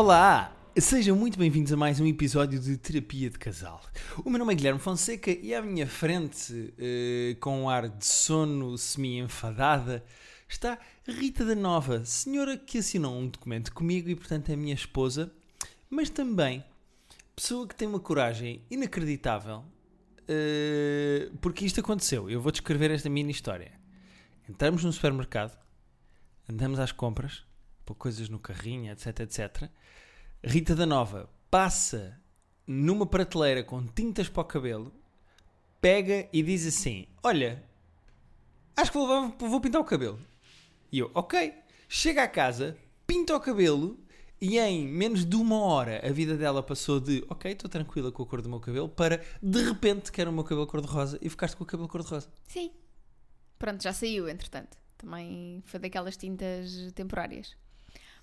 Olá! Sejam muito bem-vindos a mais um episódio de Terapia de Casal. O meu nome é Guilherme Fonseca e à minha frente, eh, com um ar de sono semi-enfadada, está Rita da Nova, senhora que assinou um documento comigo e, portanto, é minha esposa, mas também pessoa que tem uma coragem inacreditável, eh, porque isto aconteceu. Eu vou descrever esta mini história. Entramos no supermercado, andamos às compras, pôr coisas no carrinho, etc, etc. Rita da Nova passa numa prateleira com tintas para o cabelo, pega e diz assim: Olha, acho que vou, vou pintar o cabelo. E eu, ok. Chega à casa, pinta o cabelo e em menos de uma hora a vida dela passou de ok, estou tranquila com a cor do meu cabelo para de repente quero o meu cabelo cor-de-rosa e ficaste com o cabelo cor-de-rosa. Sim. Pronto, já saiu, entretanto. Também foi daquelas tintas temporárias.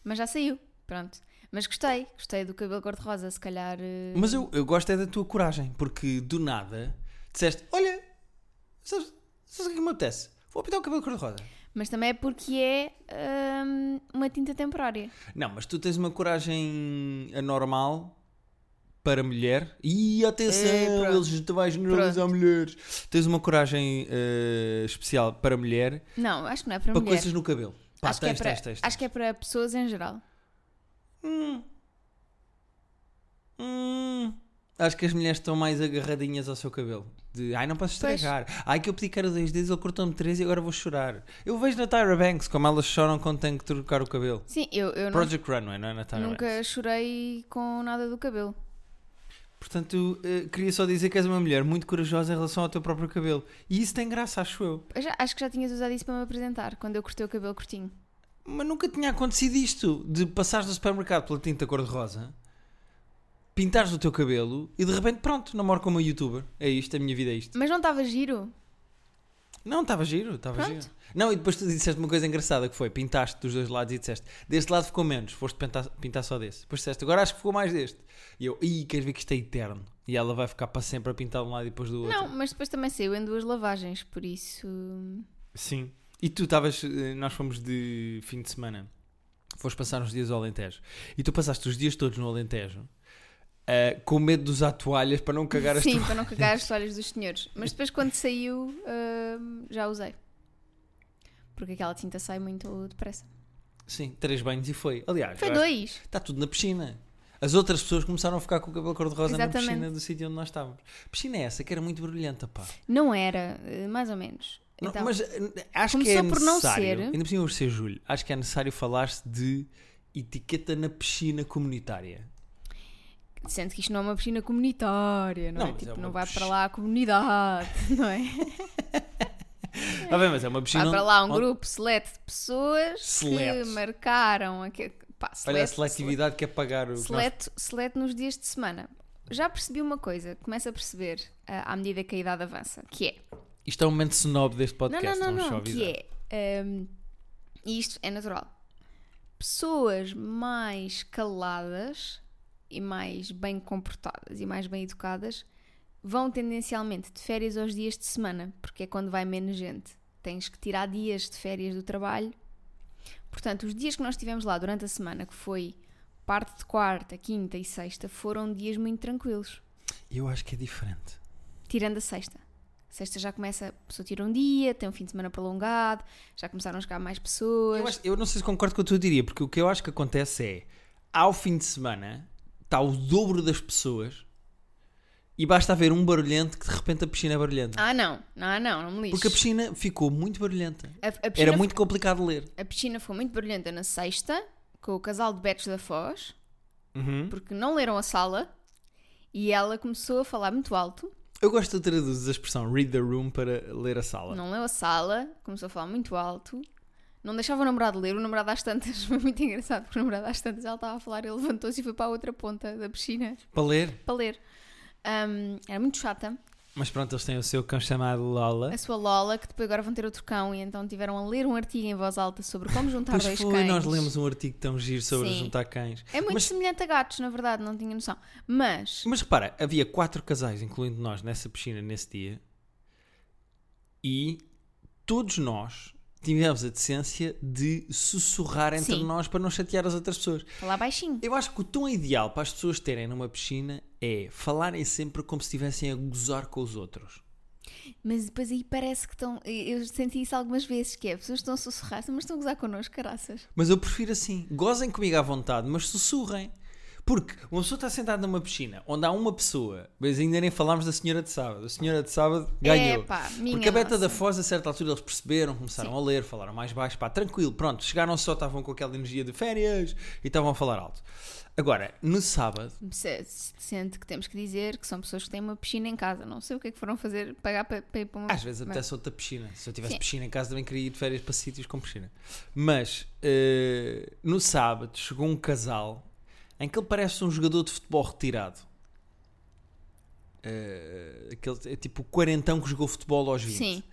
Mas já saiu, pronto. Mas gostei, gostei do cabelo cor-de-rosa, se calhar. eh, Mas eu, eu gosto é da tua coragem, porque do nada disseste: Olha, sabes, sabes o que é que me apetece? Vou pintar o cabelo cor-de-rosa. Mas também é porque é hum, uma tinta temporária. Não, mas tu tens uma coragem anormal para mulher. E atenção, É, pronto. eles te vais generalizar mulheres. Tens uma coragem eh, especial para mulher Não, acho que não é para, para mulher. coisas no cabelo. Pá, acho, que é tens, para, tens, tens, acho que é para pessoas em geral. Hum. Hum. Acho que as mulheres estão mais agarradinhas ao seu cabelo. De ai, não posso estragar. Ai, que eu pedi que era dois dedos, ele cortou-me três e agora vou chorar. Eu vejo na Tyra Banks como elas choram quando têm que trocar o cabelo. Sim, eu, eu não- Project Runway, não é na Tyra nunca Banks. chorei com nada do cabelo. Portanto, eh, queria só dizer que és uma mulher muito corajosa em relação ao teu próprio cabelo. E isso tem graça, acho eu. Eu já- acho que já tinhas usado isso para me apresentar, quando eu cortei o cabelo curtinho. Mas nunca tinha acontecido isto de passares do supermercado pela tinta cor-de-rosa, pintares o teu cabelo e de repente, pronto, namoro como uma youtuber. É isto, a minha vida é isto. Mas não estava giro? Não, estava giro, estava Pronto. giro. Não, e depois tu disseste uma coisa engraçada que foi, pintaste dos dois lados e disseste, deste lado ficou menos, foste pintar, pintar só desse. Depois disseste, agora acho que ficou mais deste. E eu, ih, queres ver que isto é eterno? E ela vai ficar para sempre a pintar de um lado e depois do outro. Não, mas depois também saiu em duas lavagens, por isso. Sim. E tu estavas, eh, nós fomos de fim de semana, foste passar uns dias ao Alentejo. E tu passaste os dias todos no Alentejo, eh, com medo de usar toalhas para não cagar as Sim, toalhas. para não cagar as toalhas dos senhores. Mas depois, quando saiu, hum, já usei. Porque aquela tinta sai muito depressa. Sim, três banhos e foi. Aliás, Foi dois. Está tudo na piscina. As outras pessoas começaram a ficar com o cabelo cor-de-rosa na piscina do sítio onde nós estávamos. Piscina é essa que era muito brilhante, pá. Não era, eh, mais ou menos. Não, Então, mas eh, acho que é não necessário, ser. ainda por cima ser julho, acho que é necessário falar-se de etiqueta na piscina comunitária. sendo que isto não é uma piscina comunitária, não, Não, é? mas é Tipo, uma não vai para lá a comunidade, não é? Ah, bem, mas é uma piscina... Vai para lá um onde- grupo seleto de pessoas Selete. que marcaram. Pá, Olha a seletividade que é pagar o que nós- nos dias de semana. Já percebi uma coisa, começo a perceber ah, à medida que a idade avança, que é. Isto é um momento snob deste podcast, não, não, não, não, que é. e isto é natural. Pessoas mais caladas e mais bem comportadas e mais bem educadas vão tendencialmente de férias aos dias de semana, porque é quando vai menos gente. Tens que tirar dias de férias do trabalho. Portanto, os dias que nós tivemos lá durante a semana, que foi parte de quarta, quinta e sexta, foram dias muito tranquilos. Eu acho que é diferente. Tirando a sexta. Sexta já começa, a pessoa tira um dia, tem um fim de semana prolongado, já começaram a chegar mais pessoas. Eu, acho- eu não sei se concordo com o que eu diria, porque o que eu acho que acontece é, ao fim de semana, está o dobro das pessoas e basta haver um barulhento que de repente a piscina é barulhenta. Ah, não, não, não, não me lixes. Porque a piscina ficou muito barulhenta. A, a piscina, Era muito complicado de ler. a piscina foi muito barulhenta na sexta, com o casal de betos da Foz, Uhum. porque não leram a sala e ela começou a falar muito alto, Eu gosto de traduzir a expressão read the room para ler a sala. não leu a sala, começou a falar muito alto. Não deixava o namorado ler, o namorado às tantas foi muito engraçado, porque o namorado às tantas ela estava a falar, ele levantou-se e foi para a outra ponta da piscina Para ler. para ler. Ahm, era muito chata. Mas pronto, eles têm o seu cão chamado Lola. A sua Lola, que depois agora vão ter outro cão e então tiveram a ler um artigo em voz alta sobre como juntar Pois dois foi, cães. nós lemos um artigo tão giro sobre Sim. juntar cães. É muito Mas- semelhante a gatos, na verdade, não tinha noção. Mas, Mas repara, havia quatro casais, incluindo nós, nessa piscina nesse dia. E todos nós tivemos a decência de sussurrar entre Sim. nós para não chatear as outras pessoas. Falar baixinho. Eu acho que o tom ideal para as pessoas terem numa piscina é falarem sempre como se estivessem a gozar com os outros. Mas depois aí parece que estão. Eu senti isso algumas vezes, que é, pessoas estão a sussurrar, mas estão a gozar connosco, caraças. Mas eu prefiro assim. Gozem comigo à vontade, mas sussurrem. Porque uma pessoa está sentada numa piscina onde há uma pessoa, mas ainda nem falámos da senhora de sábado. A senhora de sábado ganhou. Minha Porque a Beta nossa. da Foz, a certa altura, eles perceberam, começaram Sim. a ler, falaram mais baixo, pá, tranquilo, pronto, chegaram só, estavam com aquela energia de férias e estavam a falar alto. Agora, no sábado, Se- se- Sente que temos que dizer que são pessoas que têm uma piscina em casa. Não sei o que é que foram fazer, pagar para, para ir para uma. às vezes apetece outra piscina. Se eu tivesse Sim. piscina em casa, também queria ir de férias para sítios com piscina. Mas, eh, no sábado, chegou um casal em que ele parece um jogador de futebol retirado. Eh, aquele, é tipo o quarentão que jogou futebol aos 20. Sim.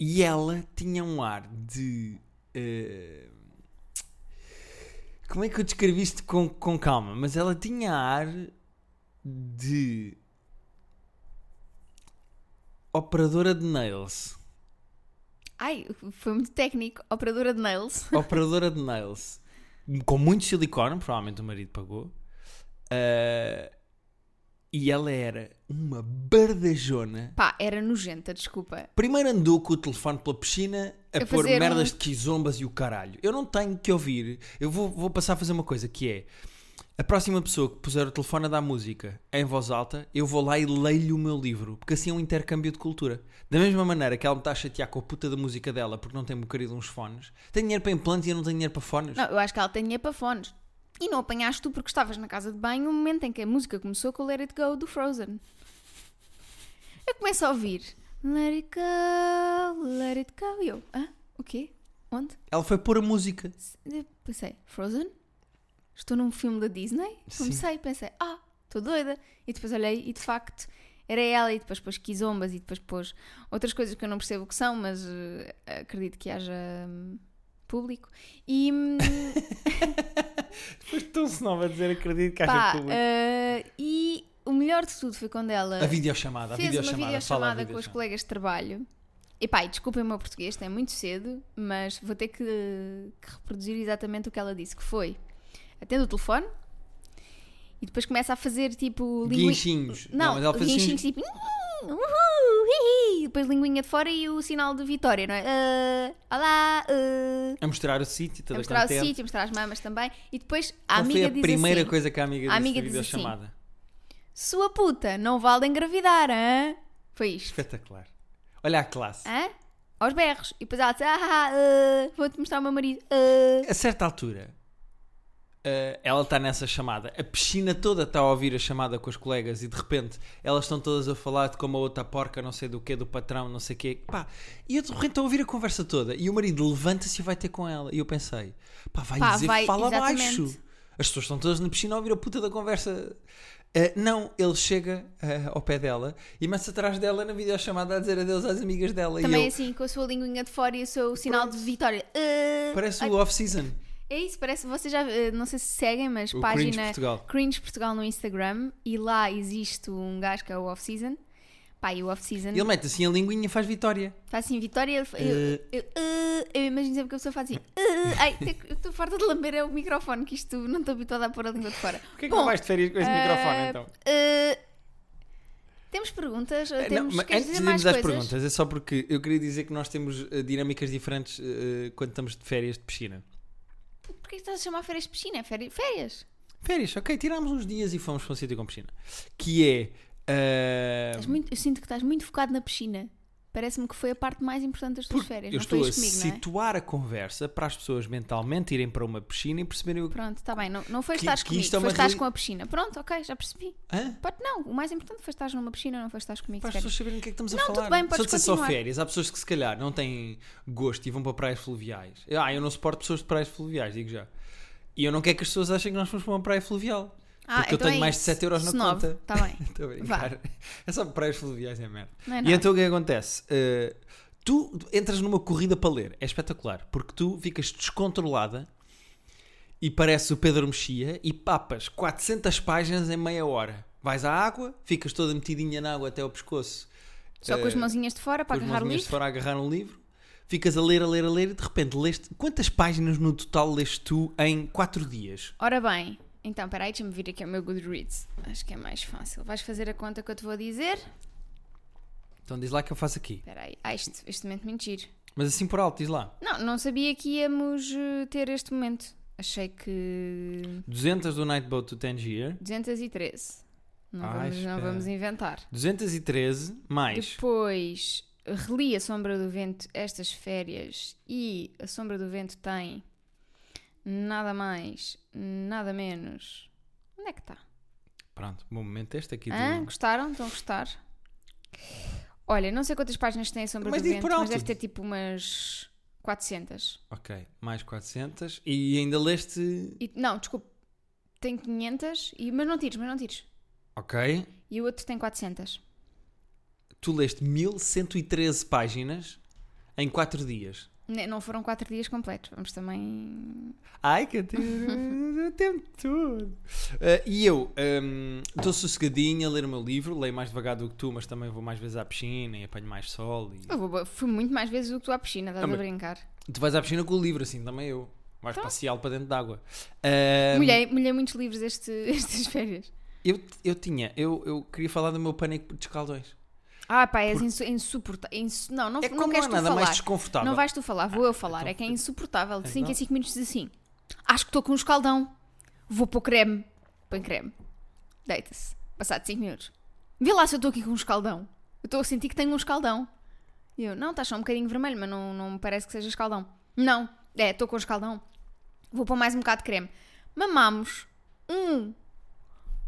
E ela tinha um ar de. eh, como é que eu descrevi isto com, com calma? Mas ela tinha ar de. Operadora de nails. Ai, foi muito técnico. Operadora de nails. Operadora de nails. Com muito silicone, provavelmente o marido pagou. Eh, e ela era uma bardajona. Pá, era nojenta, desculpa. Primeiro andou com o telefone pela piscina a, A pôr merdas um- de quizombas e o caralho. Eu não tenho que ouvir. Eu vou, vou passar a fazer uma coisa que é a próxima pessoa que puser o telefone a dar música em voz alta, eu vou lá e leio-lhe o meu livro, porque assim é um intercâmbio de cultura. Da mesma maneira que ela me está a chatear com a puta da música dela porque não tem um querido uns fones, tem dinheiro para implantes e eu não tenho dinheiro para fones. Não, eu acho que ela tem dinheiro para fones. E não apanhaste tu porque estavas na casa de banho no momento em que a música começou com o Let It Go do Frozen. Eu começo a ouvir Let It Go, Let It Go. E eu, hã? O quê? Onde? Ela foi pôr a música. Eu pensei, Frozen? Estou num filme da Disney? Sim. Comecei, pensei, ah, estou doida. E depois olhei e de facto era ela e depois pôs quizombas e depois pôs outras coisas que eu não percebo o que são, mas eh, acredito que haja hum, público. E hum, Depois tão-se nova a dizer acredito que pá, eh, e o melhor de tudo foi quando ela A videochamada, a fez uma videochamada, fala a videochamada com os videochamada. colegas de trabalho. E pá, e desculpem o meu português, é muito cedo, mas vou ter que, que reproduzir exatamente o que ela disse, que foi atende o telefone e depois começa a fazer tipo linguinha. Guinchinhos. Não, mas ela assim, guinchinhos tipo "Uhul, hi, hi", depois linguinha de fora e o sinal de vitória, não é? Ah, olá, ah. a mostrar o sítio, a toda mostrar o contente. sítio, a mostrar as mamas também. E depois a Qual amiga foi a diz primeira assim, coisa que a amiga a disse amiga na diz assim, videochamada? Sua puta, não vale engravidar, hã? Foi isto. Espetacular. Olha a classe. Hã? Aos berros. E depois ela disse: Ah, ah, vou-te mostrar o meu marido. A certa altura, eh, ela está nessa chamada. A piscina toda está a ouvir a chamada com os colegas e de repente elas estão todas a falar de como a outra porca, não sei do que, do patrão, não sei o quê. Pá, e eu de repente estou a ouvir a conversa toda. E o marido levanta-se e vai ter com ela. E eu pensei: pá, vai Pá, dizer, vai- fala exatamente. baixo. As pessoas estão todas na piscina a ouvir a puta da conversa. Eh, não, ele chega eh, ao pé dela e começa atrás dela na videochamada a dizer adeus às amigas dela. e Também eu, assim, com a sua linguinha de fora e o seu sinal de vitória. Parece o off-season. É isso, parece. Vocês já. eh, Não sei se seguem, mas O página. Cringe Portugal. Cringe Portugal no Instagram e lá existe um gajo que é o off-season. Pá, e o off-season ele mete assim a linguinha e faz vitória. faz assim, Vitória. Eu, eu, Eh. eu, eu imagino sempre que a pessoa faz assim. ah, ai, eu estou farta de lamber é o microfone, que isto não estou habituada a pôr a língua de fora. Porquê que Bom, não vais de férias com esse ah, microfone então? temos perguntas? Temos, não, antes de irmos às perguntas, é só porque eu queria dizer que nós temos dinâmicas diferentes quando estamos de férias de piscina. Porquê que estás a chamar férias de piscina? É Féri- Férias? Férias, ok, tirámos uns dias e fomos para um sítio com piscina. Que é. Estás muito- eu sinto que estás muito focado na piscina. Parece-me que foi a parte mais importante das tuas férias. eu não estou foi a comigo, não é? situar a conversa para as pessoas mentalmente irem para uma piscina e perceberem o que. Pronto, está bem. Não, não foi que comigo, é foi reali- com a piscina. Pronto, ok, já percebi. Hã? Pode não, o mais importante foi estás numa piscina, não foi estás comigo. Para as pessoas saberem o que é que estamos a Não, falar. tudo bem, podes só continuar. férias, há pessoas que se calhar não têm gosto e vão para praias fluviais. Ah, eu não suporto pessoas de praias fluviais, digo já. E eu não quero que as pessoas achem que nós fomos para uma praia fluvial. Ah, Porque eu então tenho é mais de isso. 7 euros na Snob, conta. Está bem. Estou a brincar. É só praias fluviais, é merda. Não é E então o que é acontece? Uh, tu entras numa corrida para ler, é espetacular, porque tu ficas descontrolada e parece o Pedro Mexia e papas 400 páginas em meia hora. Vais à água, ficas toda metidinha na água até ao pescoço. Só com as uh, mãozinhas de fora para com as agarrar o mãozinhas de livro. fora a agarrar um livro. ficas a ler, a ler, a ler e de repente leste. Quantas páginas no total leste tu em 4 dias? Ora bem, então, peraí, deixa-me vir aqui ao meu Goodreads. Acho que é mais fácil. Vais fazer a conta que eu te vou dizer? Então diz lá que eu faço aqui. Espera aí. Ah, este, este momento mentir. Mas assim por alto, diz lá. Não, não sabia que íamos eh, ter este momento. Achei que 200 do Nightboat to Tangier. 213. Não, vamos, não vamos inventar. 213 mais. Depois reli A Sombra do Vento estas férias e A Sombra do Vento tem nada mais, nada menos. Onde é que está? Pronto, bom momento este aqui do. Gostaram? Estão a gostar? Olha, não sei quantas páginas tem A Sombra Mas do Vento, mas deve ter tipo umas 400. Ok, mais 400. E ainda leste. E- não, desculpe, tem 500, e, mas não tires, mas não tires. Ok. E o outro tem 400. Tu leste 1113 páginas em 4 dias. Não foram 4 dias completos, vamos também. Ai, que tempo todo. Eh, e eu hum, estou sossegadinho a ler o meu livro, leio mais devagar do que tu, mas também vou mais vezes à piscina e apanho mais sol. E... Eu vou- fui muito mais vezes do que tu à piscina, estás Ah, a brincar. Tu vais à piscina com o livro, assim também eu. Vais Então. passeá-lo para dentro d'água. Hum, Molhei, molhei muitos livros este, estas férias. eu, eu tinha, eu, eu queria falar do meu pânico de escaldões. Ah, pá, és insu insuportável. Insu não, não, É não queres não tu nada falar. mais desconfortável. Não vais tu falar, vou eu falar. então é que é insuportável. De 5 Então. em 5 minutos diz assim: Acho que estou com um escaldão. Vou pôr creme. Põe creme. Deita-se. Passado 5 minutos. Vê lá se eu estou aqui com um escaldão. Eu estou a sentir que tenho um escaldão. E eu, não, estás só um bocadinho vermelho, mas não, não me parece que seja escaldão. Não, é, estou com escaldão. Vou pôr mais um bocado de creme. Mamámos um,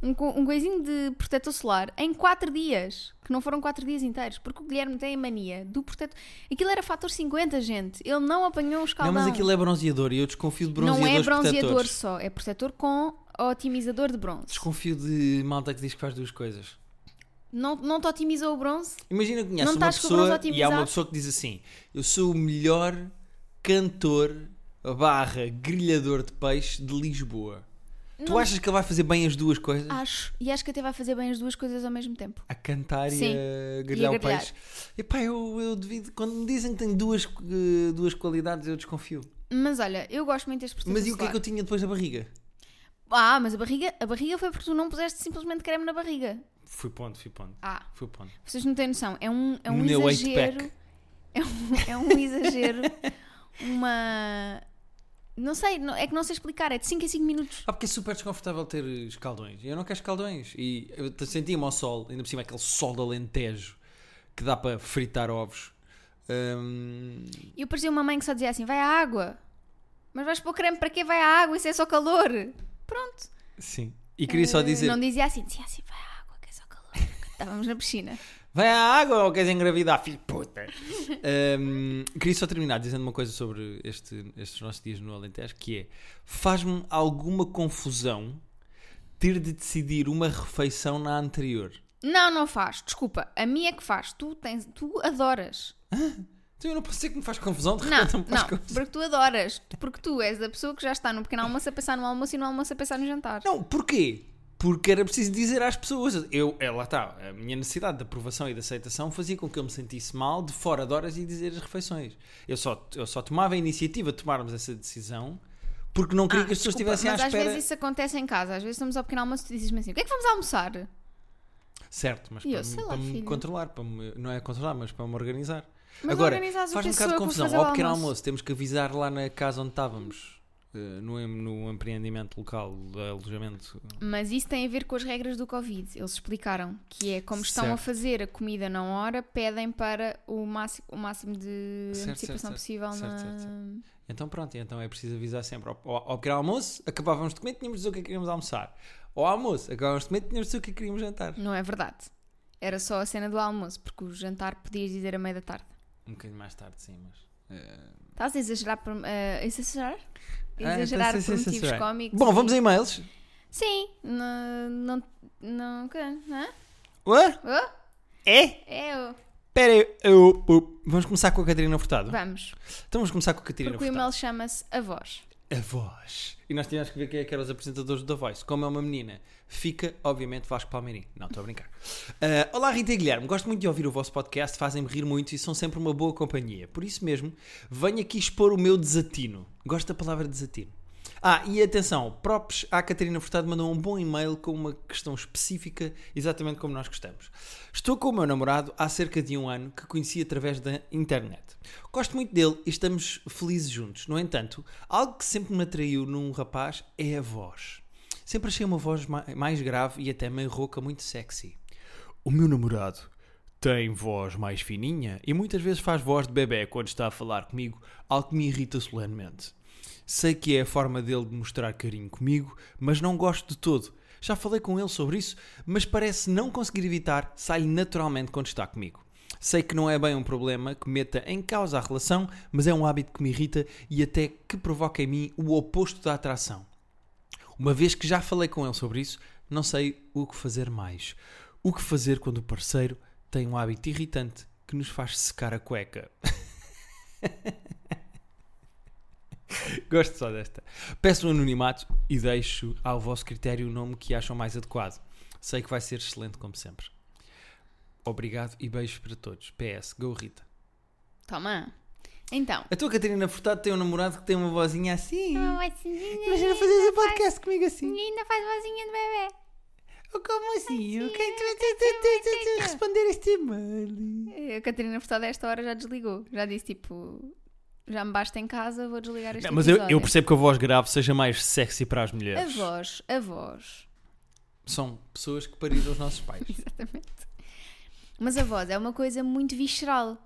um, um coisinho de protetor solar em 4 dias. Que não foram 4 dias inteiros. Porque o Guilherme tem a mania do protetor. Aquilo era fator 50, gente. Ele não apanhou um escaldão. Não, mas aquilo é bronzeador e eu desconfio de Não bronzeadores é bronzeador protetores. só, é protetor com otimizador de bronze. Desconfio de malta que diz que faz duas coisas. Não, não te otimizou o bronze? Imagina que conheces Não uma pessoa e há uma pessoa que diz assim: Eu sou o melhor cantor barra grelhador de peixe de Lisboa. Tu Não- achas que ele vai fazer bem as duas coisas? Acho. E acho que até vai fazer bem as duas coisas ao mesmo tempo. A cantar Sim. e a grelhar E a o grelhar. peixe. Epá, eu, eu devido. Quando me dizem que tem duas, eh, duas qualidades, eu desconfio. Mas olha, eu gosto muito deste protetor Mas e o que é que eu tinha depois da barriga? Ah, mas a barriga, a barriga foi porque tu não puseste simplesmente creme na barriga. Fui ponto, fui ponto. Ah, Fui ponto. vocês não têm noção. É um, é um meu exagero. É um, é um exagero. uma. Não sei, não- é que não sei explicar. É de 5 em 5 minutos. Ah, porque é super desconfortável ter escaldões. Eu não quero escaldões. E eu sentia-me ao sol, ainda por cima aquele sol de alentejo que dá para fritar ovos. E eu parecia uma mãe que só dizia assim: vai à água. Mas vais pôr creme para quê? Vai à água, isso é só calor. Pronto. sim. E queria só Eh, dizer: Não dizia assim, dizia assim: vai à água, que é só calor. Estávamos na piscina. Vai à água ou queres engravidar, filho de puta? Hum, queria só terminar dizendo uma coisa sobre este- estes nossos dias no Alentejo: que é faz-me alguma confusão ter de decidir uma refeição na anterior. Não, não faz. Desculpa, a minha é que faz. Tu, tens, tu adoras. Então eu não posso dizer que me faz confusão, de Não, repente me faz não, confusão. porque tu adoras. Porque tu és a pessoa que já está no pequeno almoço a pensar no almoço e no almoço a pensar no jantar. Não, porquê? Porque era preciso dizer às pessoas. Eu, é, lá está, a minha necessidade de aprovação e de aceitação fazia com que eu me sentisse mal de fora de horas e dizer as refeições. Eu só, eu só tomava a iniciativa de tomarmos essa decisão porque não queria Ah, que as pessoas desculpa, estivessem à mas às espera. vezes isso acontece em casa. Às vezes estamos ao pequeno almoço e dizes-me assim: o que é que vamos almoçar? Certo, mas E eu, para, sei me, lá, para me controlar, para me- não é controlar, mas para me organizar. Mas Agora, que um bocado de eu confusão. Ao pequeno almoço. almoço, temos que avisar lá na casa onde estávamos, no, em- no empreendimento local de alojamento. Mas isso tem a ver com as regras do Covid. Eles explicaram que é como estão a Certo. fazer a comida na hora, pedem para o máximo, o máximo de Certo, antecipação certo, possível certo, na. certo, Então pronto, então é preciso avisar sempre. Ao, ao, ao pequeno almoço, acabávamos de comer, tínhamos de dizer o que é que queríamos almoçar. Ao almoço, acabávamos de comer, tínhamos de dizer o que é que queríamos jantar. Não é verdade. Era só a cena do almoço, porque o jantar podias dizer a meio da tarde. Um bocadinho mais tarde, sim, mas... eh, Estás a exagerar por. eh, exagerar? ah, Exagerar então, sim, por sim, motivos sim. cómicos. Bom, vamos a e-mails. Sim, não. Não. Não. que- hã? Ué? Oh, É? é o. Espera aí. eu- eu- Vamos começar com a Catarina Furtado? Vamos. Então vamos começar com a Catarina Porque o Furtado. e-mail chama-se A Voz. A voz. E nós tínhamos que ver quem é que eram os apresentadores da Voice. Como é uma menina, fica, obviamente, Vasco Palmeirim. Não, estou a brincar. Uh, olá, Rita e Guilherme. Gosto muito de ouvir o vosso podcast, fazem-me rir muito e são sempre uma boa companhia. Por isso mesmo, venho aqui expor o meu desatino. Gosto da palavra desatino. Ah, e atenção, props à Catarina Furtado mandou um bom e-mail com uma questão específica, exatamente como nós gostamos. Estou com o meu namorado há cerca de um ano que conheci através da internet. Gosto muito dele e estamos felizes juntos. No entanto, algo que sempre me atraiu num rapaz é a voz. Sempre achei uma voz mais grave e até meio rouca, muito sexy. O meu namorado tem voz mais fininha e muitas vezes faz voz de bebê quando está a falar comigo, algo que me irrita solenemente. Sei que é a forma dele de mostrar carinho comigo, mas não gosto de todo. Já falei com ele sobre isso, mas parece não conseguir evitar, sai naturalmente quando está comigo. Sei que não é bem um problema que meta em causa a relação, mas é um hábito que me irrita e até que provoca em mim o oposto da atração. Uma vez que já falei com ele sobre isso, não sei o que fazer mais. O que fazer quando o parceiro tem um hábito irritante que nos faz secar a cueca. Gosto só desta. Peço um anonimato e deixo ao vosso critério o nome que acham mais adequado. Sei que vai ser excelente, como sempre. Obrigado e beijos para todos. PS, Go Rita. Toma. Então. A tua Catarina Furtado tem um namorado que tem uma vozinha assim. Uma vozinha. Imagina fazer um podcast comigo assim. Ainda faz vozinha de bebê. Como assim? Quero assim, responder este e-mail. A Catarina Furtado a esta hora já desligou. Já disse tipo já me basta em casa, vou desligar este não, Mas eu, eu, percebo que a voz grave seja mais sexy para as mulheres. A voz, a voz. São pessoas que pariram os nossos pais. Exatamente. Mas a voz é uma coisa muito visceral.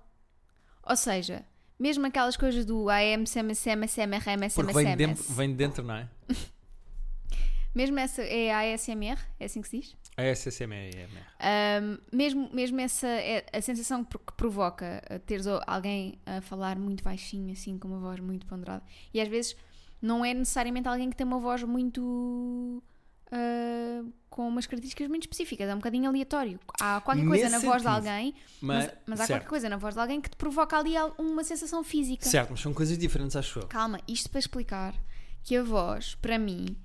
Ou seja, mesmo aquelas coisas do AM, SEM, SEM, SEM, RM, Porque vem, de dentro, vem de dentro, não é? mesmo essa é a ASMR, é assim que se diz? A SSMR. Um, mesmo, mesmo essa é a sensação que provoca teres alguém a falar muito baixinho, assim, com uma voz muito ponderada. E às vezes não é necessariamente alguém que tem uma voz muito. Uh, com umas características muito específicas, é um bocadinho aleatório. Há qualquer coisa Nesse na sentido, voz de alguém, mas, mas, mas há certo. qualquer coisa na voz de alguém que te provoca ali uma sensação física. Certo, mas são coisas diferentes, acho eu. Calma, isto para explicar que a voz, para mim,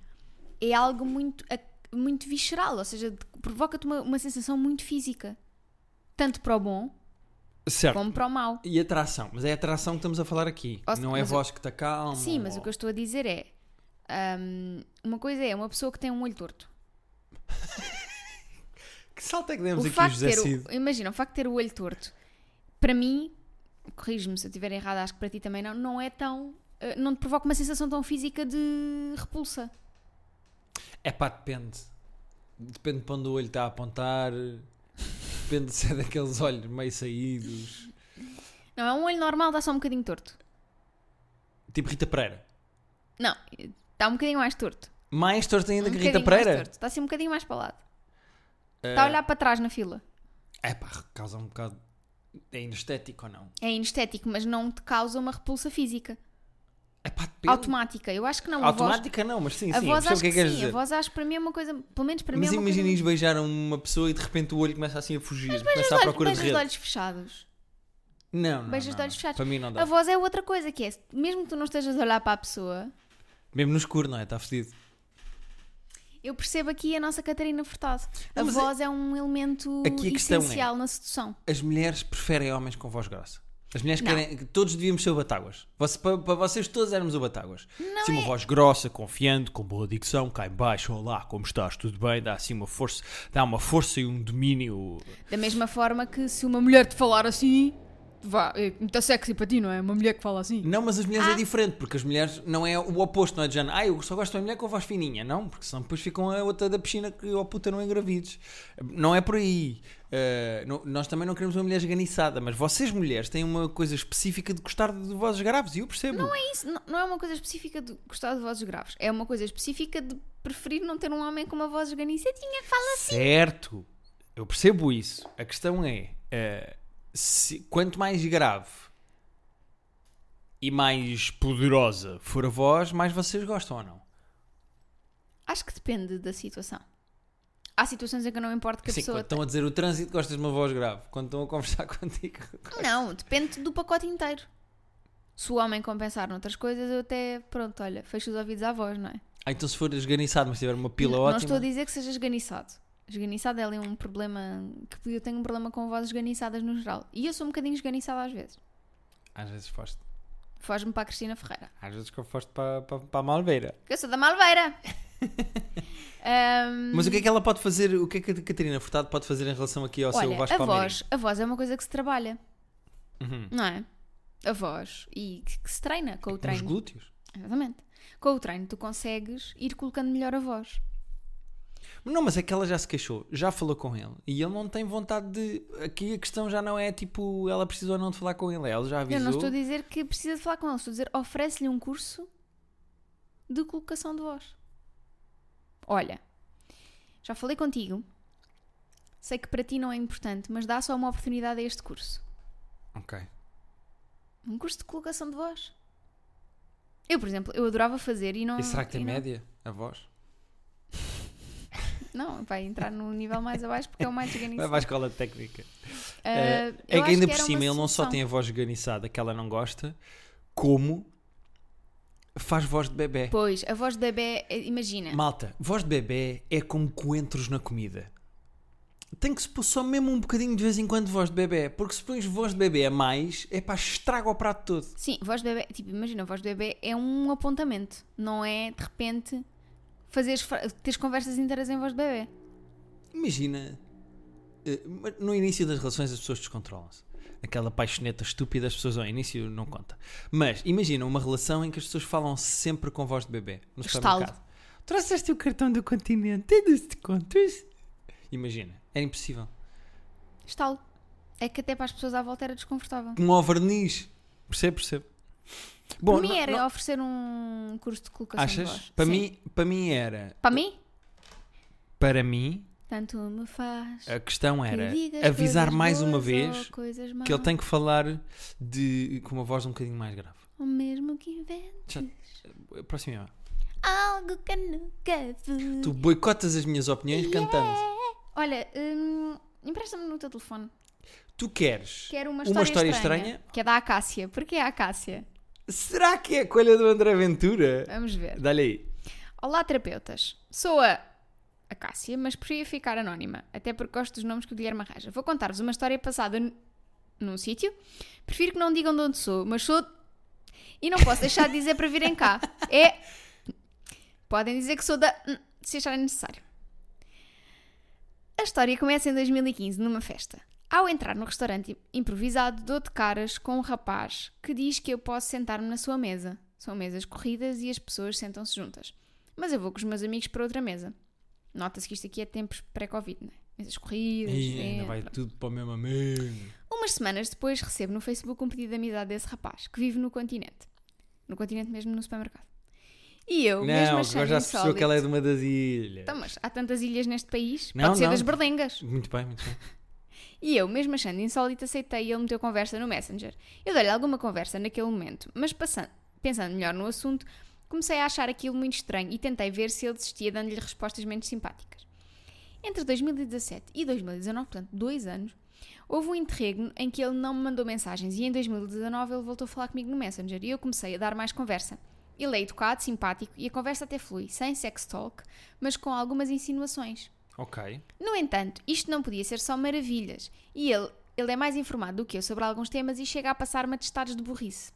é algo muito muito visceral, ou seja, provoca-te uma, uma sensação muito física. Tanto para o bom certo. como para o mau. E atração, mas é a atração que estamos a falar aqui. Ou, não é a voz que te acalma. Sim, mas ou... o que eu estou a dizer é. Um, uma coisa é uma pessoa que tem um olho torto. que salto é que demos o aqui, José Cid? O, imagina, o facto de ter o olho torto, para mim, corrijo-me se eu estiver errado, acho que para ti também não, não é tão. Eh, não te provoca uma sensação tão física de repulsa. É pá, depende. Depende de onde o olho está a apontar. Depende se é daqueles olhos meio saídos. Não, é um olho normal, está só um bocadinho torto. Tipo Rita Pereira. Não, está um bocadinho mais torto. Mais torto ainda um que Rita Pereira? Está assim um bocadinho mais para o lado. Uh... Está a olhar para trás na fila. É pá, causa um bocado. É inestético ou não? É inestético, mas não te causa uma repulsa física. Epá, Automática, eu acho que não. Automática voz... não, mas sim, a sim. Voz acho que, que é sim, dizer. A voz acho que para mim é uma coisa, pelo menos para mas mim é uma imagina coisa... beijar uma pessoa e de repente o olho começa assim a fugir, mas começa à procura de rede. de olhos fechados. Não, não, Beijas não, de olhos fechados. Para mim não dá. A voz é outra coisa, que é, mesmo que tu não estejas a olhar para a pessoa... Mesmo no escuro, não é? Está fedido. Eu percebo aqui a nossa Catarina Furtado. A voz é... é... um elemento aqui a é, essencial é, na sedução. As mulheres preferem homens com voz grossa. As mulheres não. querem. Todos devíamos ser o Batáguas. Você, para, para, vocês todos éramos o Batáguas. Não Sim, é... uma voz grossa, confiante, com boa dicção, cá em baixo, olá, como estás? Tudo bem? Dá assim uma força, dá uma força e um domínio. Da mesma forma que se uma mulher te falar assim, vá, é muito sexy para ti, não é? Uma mulher que fala assim. Não, mas as mulheres é ah. é diferente, porque as mulheres não é o oposto, não é de género, ah, eu só gosto de uma mulher com a voz fininha, não, porque senão depois ficam a outra da piscina que, oh puta, não engravides. Não é por aí. Uh, não, nós também não queremos uma mulher esganiçada, mas vocês mulheres têm uma coisa específica de gostar de vozes graves, e eu percebo. Não é isso, não, não é uma coisa específica de gostar de vozes graves, é uma coisa específica de preferir não ter um homem com uma voz esganiçadinha que fala assim. Certo, eu percebo isso. A questão é. Uh, se, quanto mais grave e mais poderosa for a voz, mais vocês gostam ou não? Acho que depende da situação. Há situações em que eu não importo que a Sim, pessoa. Quando estão a dizer o trânsito, gostas de uma voz grave. Quando estão a conversar contigo. Não, depende do pacote inteiro. Se o homem compensar noutras coisas, eu até, pronto, olha, fecho os ouvidos à voz, não é? Ah, então se for esganiçado, mas tiver uma pila não, não ótima. estou a dizer que seja esganiçado. Esganiçado é ali um problema. que eu tenho um problema com vozes esganiçadas no geral. E eu sou um bocadinho esganiçada às vezes. Às vezes foste. Foge-me para a Cristina Ferreira. Às vezes que eu foste para, para, para a Malveira. Que eu sou da Malveira! Ahm, Mas o que é que ela pode fazer? O que é que a Catarina Furtado pode fazer em relação aqui ao seu olha, Vasco a Palmeirinho? voz, a voz é uma coisa que se trabalha, Uhum. não é? A voz. E que, que se treina com o treino. glúteos. Exatamente. Com o treino, tu consegues ir colocando melhor a voz. Não, mas é que ela já se queixou, já falou com ele e ele não tem vontade de. Aqui a questão já não é tipo ela precisa ou não de falar com ele, ela já avisou. Eu não estou a dizer que precisa de falar com ele, estou a dizer oferece-lhe um curso de colocação de voz. Olha, já falei contigo, sei que para ti não é importante, mas dá só uma oportunidade a este curso. Ok. Um curso de colocação de voz. Eu, por exemplo, eu adorava fazer e não. E será que tem não- média a voz? Não, vai entrar no nível mais abaixo porque é o mais Vai organizado. para a escola técnica. Ah, É, que ainda que por cima ele não só tem a voz esganiçada que ela não gosta, como faz voz de bebê. Pois, a voz de bebê, eh, imagina. Malta, voz de bebê é como coentros na comida. Tem que se pôr só mesmo um bocadinho de vez em quando voz de bebê, porque se pões voz de bebê a mais, é para estraga o prato todo. Sim, voz de bebê, tipo, imagina, a voz de bebê é um apontamento, não é de repente fazeres, teres conversas inteiras em voz de bebê. Imagina, eh, no início das relações as pessoas descontrolam-se. Aquela paixoneta estúpida, as pessoas ao início não conta. Mas imagina uma relação em que as pessoas falam sempre com voz de bebê no Estalo. supermercado. Trouxeste o cartão do continente, é dos descontos. Imagina, era impossível. Estalo. É que até para as pessoas à volta era desconfortável. Como ao verniz. Percebo, percebo. Bom, para mim não- era não- oferecer um curso de colocação de achas? voz. Para Sim. mim, para mim era. Para mim? Para mim, Tanto me faz. a questão que era digas avisar mais uma vez que ele tem que falar de, com uma voz um bocadinho mais grave. Ou mesmo que inventes Já- Próximo. algo que nunca vi. Tu boicotas as minhas opiniões cantando. Olha, hum, empresta-me no teu telefone. Tu queres Quero uma uma história, história estranha, estranha? Que é da Acácia. Porquê a Acácia? Será que é a colha do André Ventura? Vamos ver. Dá-lhe aí. Olá, terapeutas. Sou a Acácia, mas preferia ficar anónima, até porque gosto dos nomes que o Guilherme arranja. Vou contar-vos uma história passada n- num sítio. Prefiro que não digam de onde sou, mas sou. E não posso deixar de dizer para virem cá. É. Podem dizer que sou da. se acharem necessário. A história começa em 2015, numa festa. Ao entrar no restaurante improvisado, dou de caras com um rapaz que diz que eu posso sentar-me na sua mesa. São mesas corridas e as pessoas sentam-se juntas. Mas eu vou com os meus amigos para outra mesa. Nota-se que isto aqui é tempos pré-Covid, não é? Mesas corridas. Ih, ainda vai tudo para o mesmo amigo. Umas semanas depois recebo no Facebook um pedido de amizade desse rapaz que vive no continente. No continente mesmo, no supermercado. E eu, mesmo Não, achando agora já se que ela é de uma das ilhas. Então, mas há tantas ilhas neste país, Não, pode ser não. das berlengas. Muito bem, muito bem. E eu, mesmo achando insólito, aceitei e ele meteu conversa no Messenger. Eu dei-lhe alguma conversa naquele momento, mas passando, pensando melhor no assunto, comecei a achar aquilo muito estranho e tentei ver se ele desistia dando-lhe respostas menos simpáticas. Entre 2017 e 2019, portanto, dois anos, houve um interregno em que ele não me mandou mensagens e em 2019 ele voltou a falar comigo no Messenger e eu comecei a dar mais conversa. Ele é educado, simpático e a conversa até flui, sem sex talk, mas com algumas insinuações. Ok. No entanto, isto não podia ser só maravilhas, e ele, ele é mais informado do que eu sobre alguns temas e chega a passar-me atestados de burrice.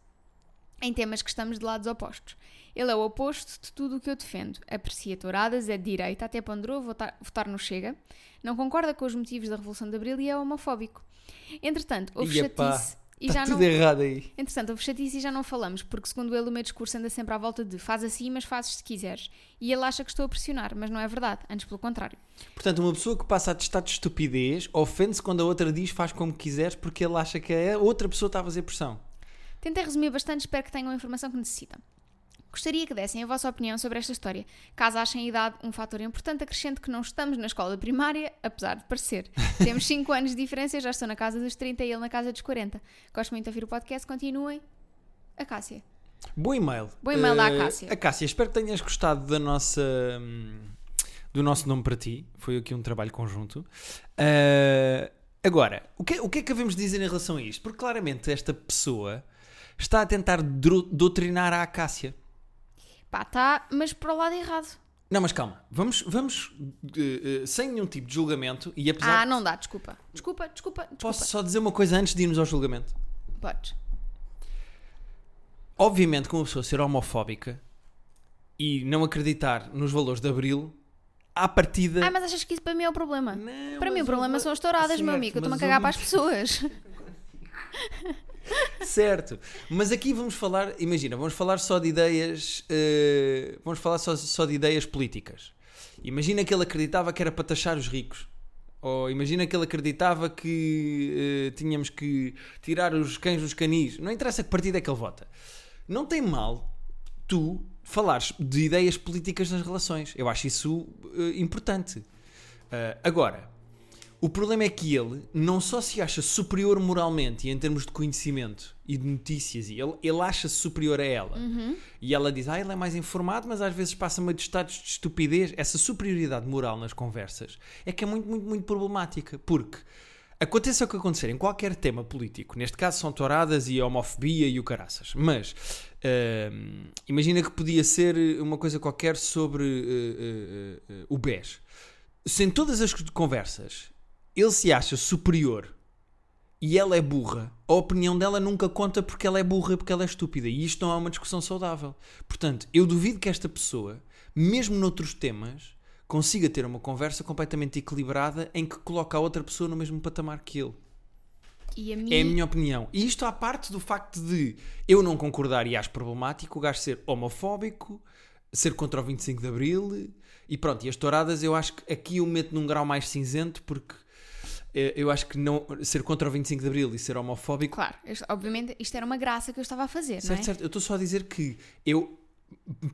Em temas que estamos de lados opostos. Ele é o oposto de tudo o que eu defendo. Aprecia touradas, é de direita, até ponderou votar, votar no Chega, não concorda com os motivos da Revolução de Abril e é homofóbico. Entretanto, houve chatice e Está já tudo não... errado aí. Entretanto, houve chatice e já não falamos, porque segundo ele o meu discurso anda sempre à volta de faz assim, mas fazes se quiseres. E ele acha que estou a pressionar, mas não é verdade, antes pelo contrário. Portanto, uma pessoa que passa a testar de estupidez ofende-se quando a outra diz faz como quiseres porque ele acha que a outra pessoa está a fazer pressão. Tentei resumir bastante, espero que tenham a informação que necessitam. Gostaria que dessem a vossa opinião sobre esta história, caso achem a idade um fator importante, acrescento que não estamos na escola primária, apesar de parecer. Temos 5 anos de diferença, eu já estou na casa dos 30 e ele na casa dos 40. Gosto muito de ouvir o podcast, continuem. A Cássia. Bom e-mail. Bom e-mail da Eh, Acácia. Acácia, espero que tenhas gostado da nossa, hum, do nosso nome para ti. Foi aqui um trabalho conjunto. Eh, Agora, o que, o que é que devemos dizer em relação a isto? Porque claramente esta pessoa está a tentar doutrinar a Acácia. Pá, tá, mas para o lado errado. Não, mas calma, vamos, vamos eh, eh, sem nenhum tipo de julgamento e apesar Ah, não dá, desculpa. Desculpa, desculpa, desculpa. Posso só dizer uma coisa antes de irmos ao julgamento? Podes. Obviamente, que uma pessoa ser homofóbica e não acreditar nos valores de Abril, à partida. Ah, mas achas que isso para mim é o problema? Não, para mim o problema houve- são as touradas, meu Certo, amigo. Eu estou-me a cagar para as pessoas. Certo, mas aqui vamos falar, imagina, vamos falar só de ideias, eh, vamos falar só, só de ideias políticas. Imagina que ele acreditava que era para taxar os ricos. Ou imagina que ele acreditava que eh, tínhamos que tirar os cães dos canis. Não interessa que partido é que ele vota. Não tem mal tu falares de ideias políticas nas relações. Eu acho isso eh, importante. Ah, agora, o problema é que ele não só se acha superior moralmente e em termos de conhecimento e de notícias, e ele, ele acha-se superior a ela. E ela diz, ah, ele é mais informado, mas às vezes passa-me de estados de estupidez. Essa superioridade moral nas conversas é que é muito, muito, muito problemática. Porque aconteça o que acontecer em qualquer tema político, neste caso são touradas e a homofobia e o caraças, mas hum, imagina que podia ser uma coisa qualquer sobre eh, eh, o BES. Se em todas as conversas ele se acha superior e ela é burra, a opinião dela nunca conta porque ela é burra, porque ela é estúpida. E isto não é uma discussão saudável. Portanto, eu duvido que esta pessoa, mesmo noutros temas, consiga ter uma conversa completamente equilibrada em que coloca a outra pessoa no mesmo patamar que ele. E a minha... É a minha opinião. E isto à parte do facto de eu não concordar e acho problemático o gajo ser homofóbico, ser contra o 25 de Abril e pronto. E as touradas eu acho que aqui eu meto num grau mais cinzento porque eu acho que não, ser contra o 25 de Abril e ser homofóbico. Claro, obviamente isto era uma graça que eu estava a fazer, não Certo, é? certo. Eu estou só a dizer que eu.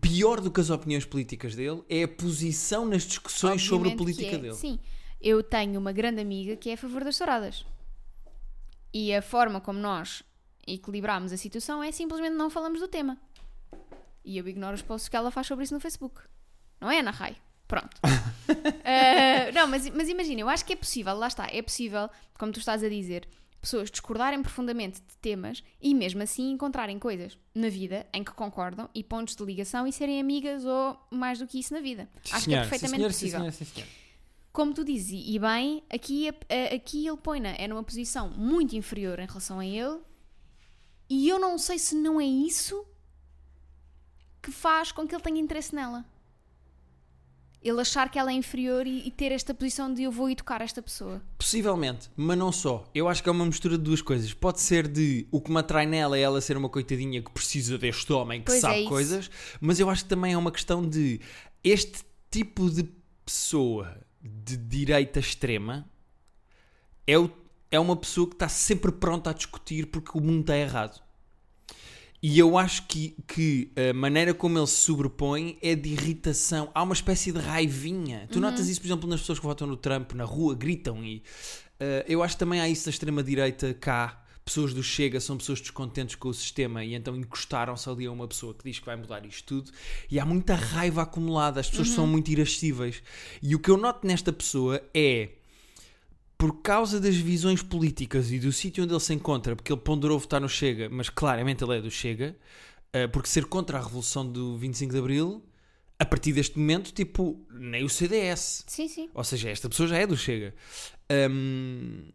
Pior do que as opiniões políticas dele é a posição nas discussões sobre a Obviamente política é. dele. Sim, eu tenho uma grande amiga que é a favor das touradas. E a forma como nós equilibramos a situação é simplesmente não falamos do tema. E eu ignoro os posts que ela faz sobre isso no Facebook. Não é, Ana Rai? Pronto. Ah, não, mas, mas imagina, eu acho que é possível, lá está, é possível, como tu estás a dizer, pessoas discordarem profundamente de temas e mesmo assim encontrarem coisas na vida em que concordam e pontos de ligação e serem amigas ou mais do que isso na vida. Sim, acho que é perfeitamente sim, senhor, possível Sim, senhor, sim, senhor. como tu dizes, e bem, aqui, aqui ele põe-na é numa posição muito inferior em relação a ele, e eu não sei se não é isso que faz com que ele tenha interesse nela. Ele achar que ela é inferior e, e ter esta posição de eu vou educar esta pessoa. Possivelmente, mas não só. Eu acho que é uma mistura de duas coisas. Pode ser de o que me atrai nela é ela ser uma coitadinha que precisa deste homem que Pois é sabe isso. coisas, mas eu acho que também é uma questão de este tipo de pessoa de direita extrema é, o- é uma pessoa que está sempre pronta a discutir porque o mundo está errado. E eu acho que, que a maneira como ele se sobrepõe é de irritação. Há uma espécie de raivinha. Tu notas isso, por exemplo, nas pessoas que votam no Trump, na rua, gritam. E eh, eu acho que também há isso da extrema-direita cá. Pessoas do Chega são pessoas descontentes com o sistema e então encostaram-se ali a uma pessoa que diz que vai mudar isto tudo. E há muita raiva acumulada. As pessoas são muito irascíveis. E o que eu noto nesta pessoa é por causa das visões políticas e do sítio onde ele se encontra, porque ele ponderou votar no Chega, mas claramente ele é do Chega, eh, porque ser contra a revolução do 25 de Abril, a partir deste momento, tipo, nem o CDS. Sim, sim. Ou seja, esta pessoa já é do Chega. Hum,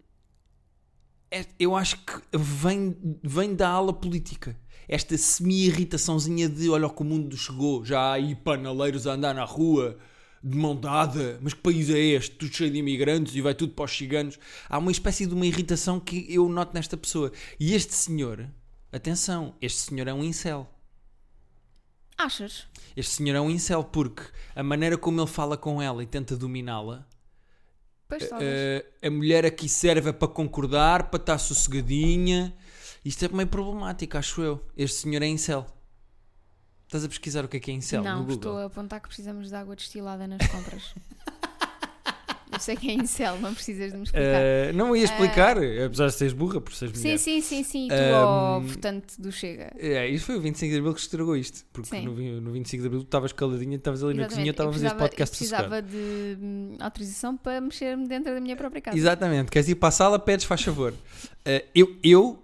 é- eu acho que vem, vem da ala política. Esta semi-irritaçãozinha de olha o que o mundo chegou, já há aí panaleiros a andar na rua de mão dada, mas que país é este? Tudo cheio de imigrantes e vai tudo para os ciganos. Há uma espécie de uma irritação que eu noto nesta pessoa. E este senhor, atenção, este senhor é um incel. Achas? Este senhor é um incel porque a maneira como ele fala com ela e tenta dominá-la. Uh, a mulher aqui serve é para concordar, para estar sossegadinha. Isto é meio problemático, acho eu. Este senhor é incel. Estás a pesquisar o que é que é incel não, estou a apontar que precisamos de água destilada nas compras. Eu sei que é incel, não precisas de me explicar. Uh, não ia explicar, apesar de seres burra, por seres sim, mulher. sim, sim, sim. Tu, Um, ó, votante do Chega. É, isso foi o 25 de Abril que estragou isto. Porque no, no 25 de Abril tu estavas caladinha, estavas ali na Exatamente. cozinha, Eu estava a fazer este podcast Eu precisava de hum, autorização para mexer-me dentro da minha própria casa. Exatamente, queres ir para a sala, pedes, faz favor. Uh, eu, eu,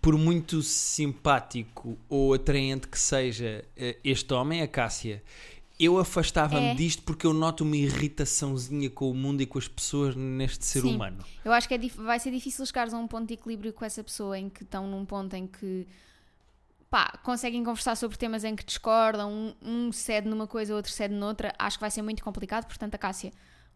por muito simpático ou atraente que seja uh, este homem, a Cássia, eu afastava-me É. disto porque eu noto uma irritaçãozinha com o mundo e com as pessoas neste ser Sim. humano. Eu acho que é vai ser difícil chegares a um ponto de equilíbrio com essa pessoa em que estão num ponto em que pá, conseguem conversar sobre temas em que discordam, um, um cede numa coisa, outro cede noutra. Acho que vai ser muito complicado, portanto, a Cássia,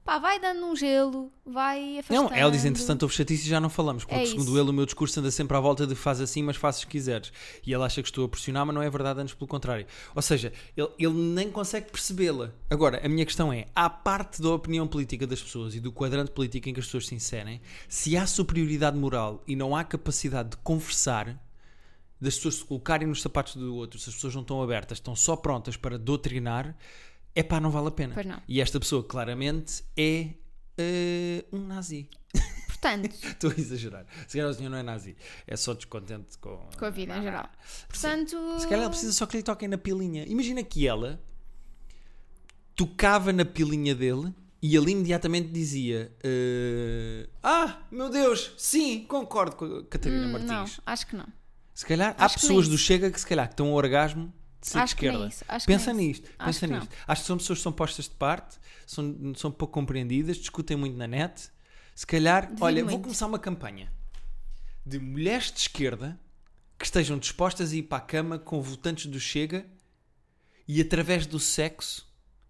pá, vai dando um gelo, vai afastando. Não, ela diz, entretanto, houve chatice e já não falamos, porque É segundo isso. ele, o meu discurso anda sempre à volta de faz assim, mas faz se quiseres. E ele acha que estou a pressionar, mas não é verdade, antes pelo contrário. Ou seja, ele, ele nem consegue percebê-la. Agora, a minha questão é: à parte da opinião política das pessoas e do quadrante político em que as pessoas se inserem, se há superioridade moral e não há capacidade de conversar, das pessoas se colocarem nos sapatos do outro, se as pessoas não estão abertas, estão só prontas para doutrinar, é pá, não vale a pena. Pois não. E esta pessoa claramente é eh, um nazi. Portanto, Estou a exagerar. Se calhar o senhor não é nazi, é só descontente com, com a vida em geral. Portanto, Se calhar ela precisa só que lhe toquem na pilinha. Imagina que ela tocava na pilinha dele e ele imediatamente dizia: eh, Ah, meu Deus, sim, concordo com a Catarina hum, Martins. não, acho que não. Se calhar há Acho que pessoas do. Chega que se calhar que estão a orgasmo de ser Acho de que esquerda. isso, acho que pensa isso. nisto, Acho pensa que não. nisto. Acho que são pessoas que são postas de parte, são, são pouco compreendidas, discutem muito na net. Se calhar, olha, vou muito. começar uma campanha de mulheres de esquerda que estejam dispostas a ir para a cama com votantes do Chega e através do sexo.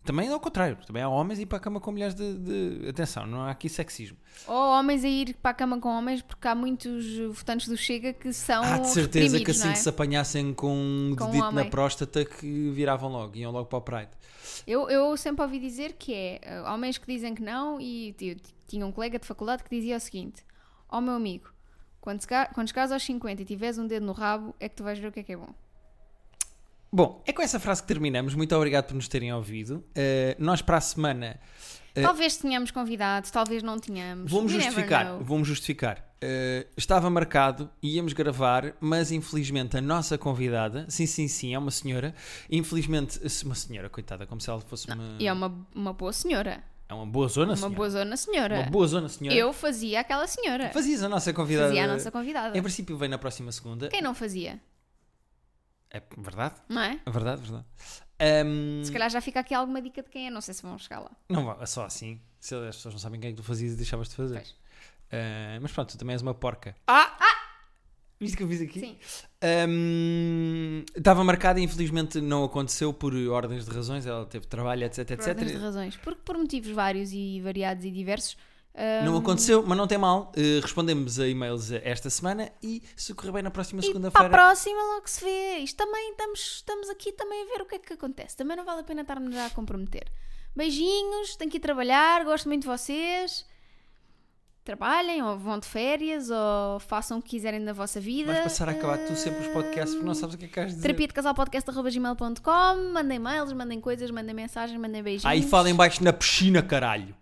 Também é ao contrário, também há homens a ir para a cama com mulheres de, de- Atenção, não há aqui sexismo. Ou homens a ir para a cama com homens, porque há muitos votantes do Chega que são. Há de certeza que assim é? que se apanhassem com um Com um dedito na próstata que viravam logo, iam logo para o Pride. Eu, eu sempre ouvi dizer que é eh, homens que dizem que não, e eu tinha um colega de faculdade que dizia o seguinte: Ó meu amigo, quando chegares aos 50 e tiveres um dedo no rabo, é que tu vais ver o que é que é bom. Bom, é com essa frase que terminamos. Muito obrigado por nos terem ouvido. Uh, nós para a semana Eh, Talvez tenhamos convidados, talvez não tenhamos. vamos justificar. Vamos justificar. Uh, estava marcado, íamos gravar, mas infelizmente a nossa convidada, sim, sim, sim, é uma senhora. Infelizmente, uma senhora, coitada, como se ela fosse uma. E é uma, uma boa senhora. é uma boa zona, Uma senhora. boa zona senhora. Uma boa zona, senhora. Eu fazia aquela senhora. Fazias a nossa convidada. Fazia a nossa convidada. Em princípio, vem na próxima segunda. Quem não fazia? É verdade, Não é? é verdade, verdade. Um, Se calhar já fica aqui alguma dica de quem é, não sei se vão chegar lá. Não é só assim. Se as pessoas não sabem quem é que tu fazias e deixavas de fazer. Uh, mas pronto, tu também és uma porca. Ah! Viste o que eu fiz aqui? Sim. Um, Estava marcado e infelizmente não aconteceu por ordens de razões. Ela teve trabalho, etc, Por etc. ordens de razões. Porque por motivos vários e variados e diversos. Ah, Não aconteceu, mas não tem mal. Uh, respondemos a e-mails esta semana e se correr bem na próxima E para a segunda-feira. próxima logo se vê. Isto também estamos, estamos aqui também a ver o que é que acontece. Também não vale a pena estarmos já a comprometer. Beijinhos, tenho que ir trabalhar, gosto muito de vocês. Trabalhem, ou vão de férias, ou façam o que quiserem da vossa vida. Vais passar a acabar tu sempre os podcasts porque não sabes o que é que has de dizer. Terapia de casal podcast.gmail.com Mandem mails, mandem coisas, mandem mensagens, mandem beijinhos. Aí falem baixo na piscina, caralho.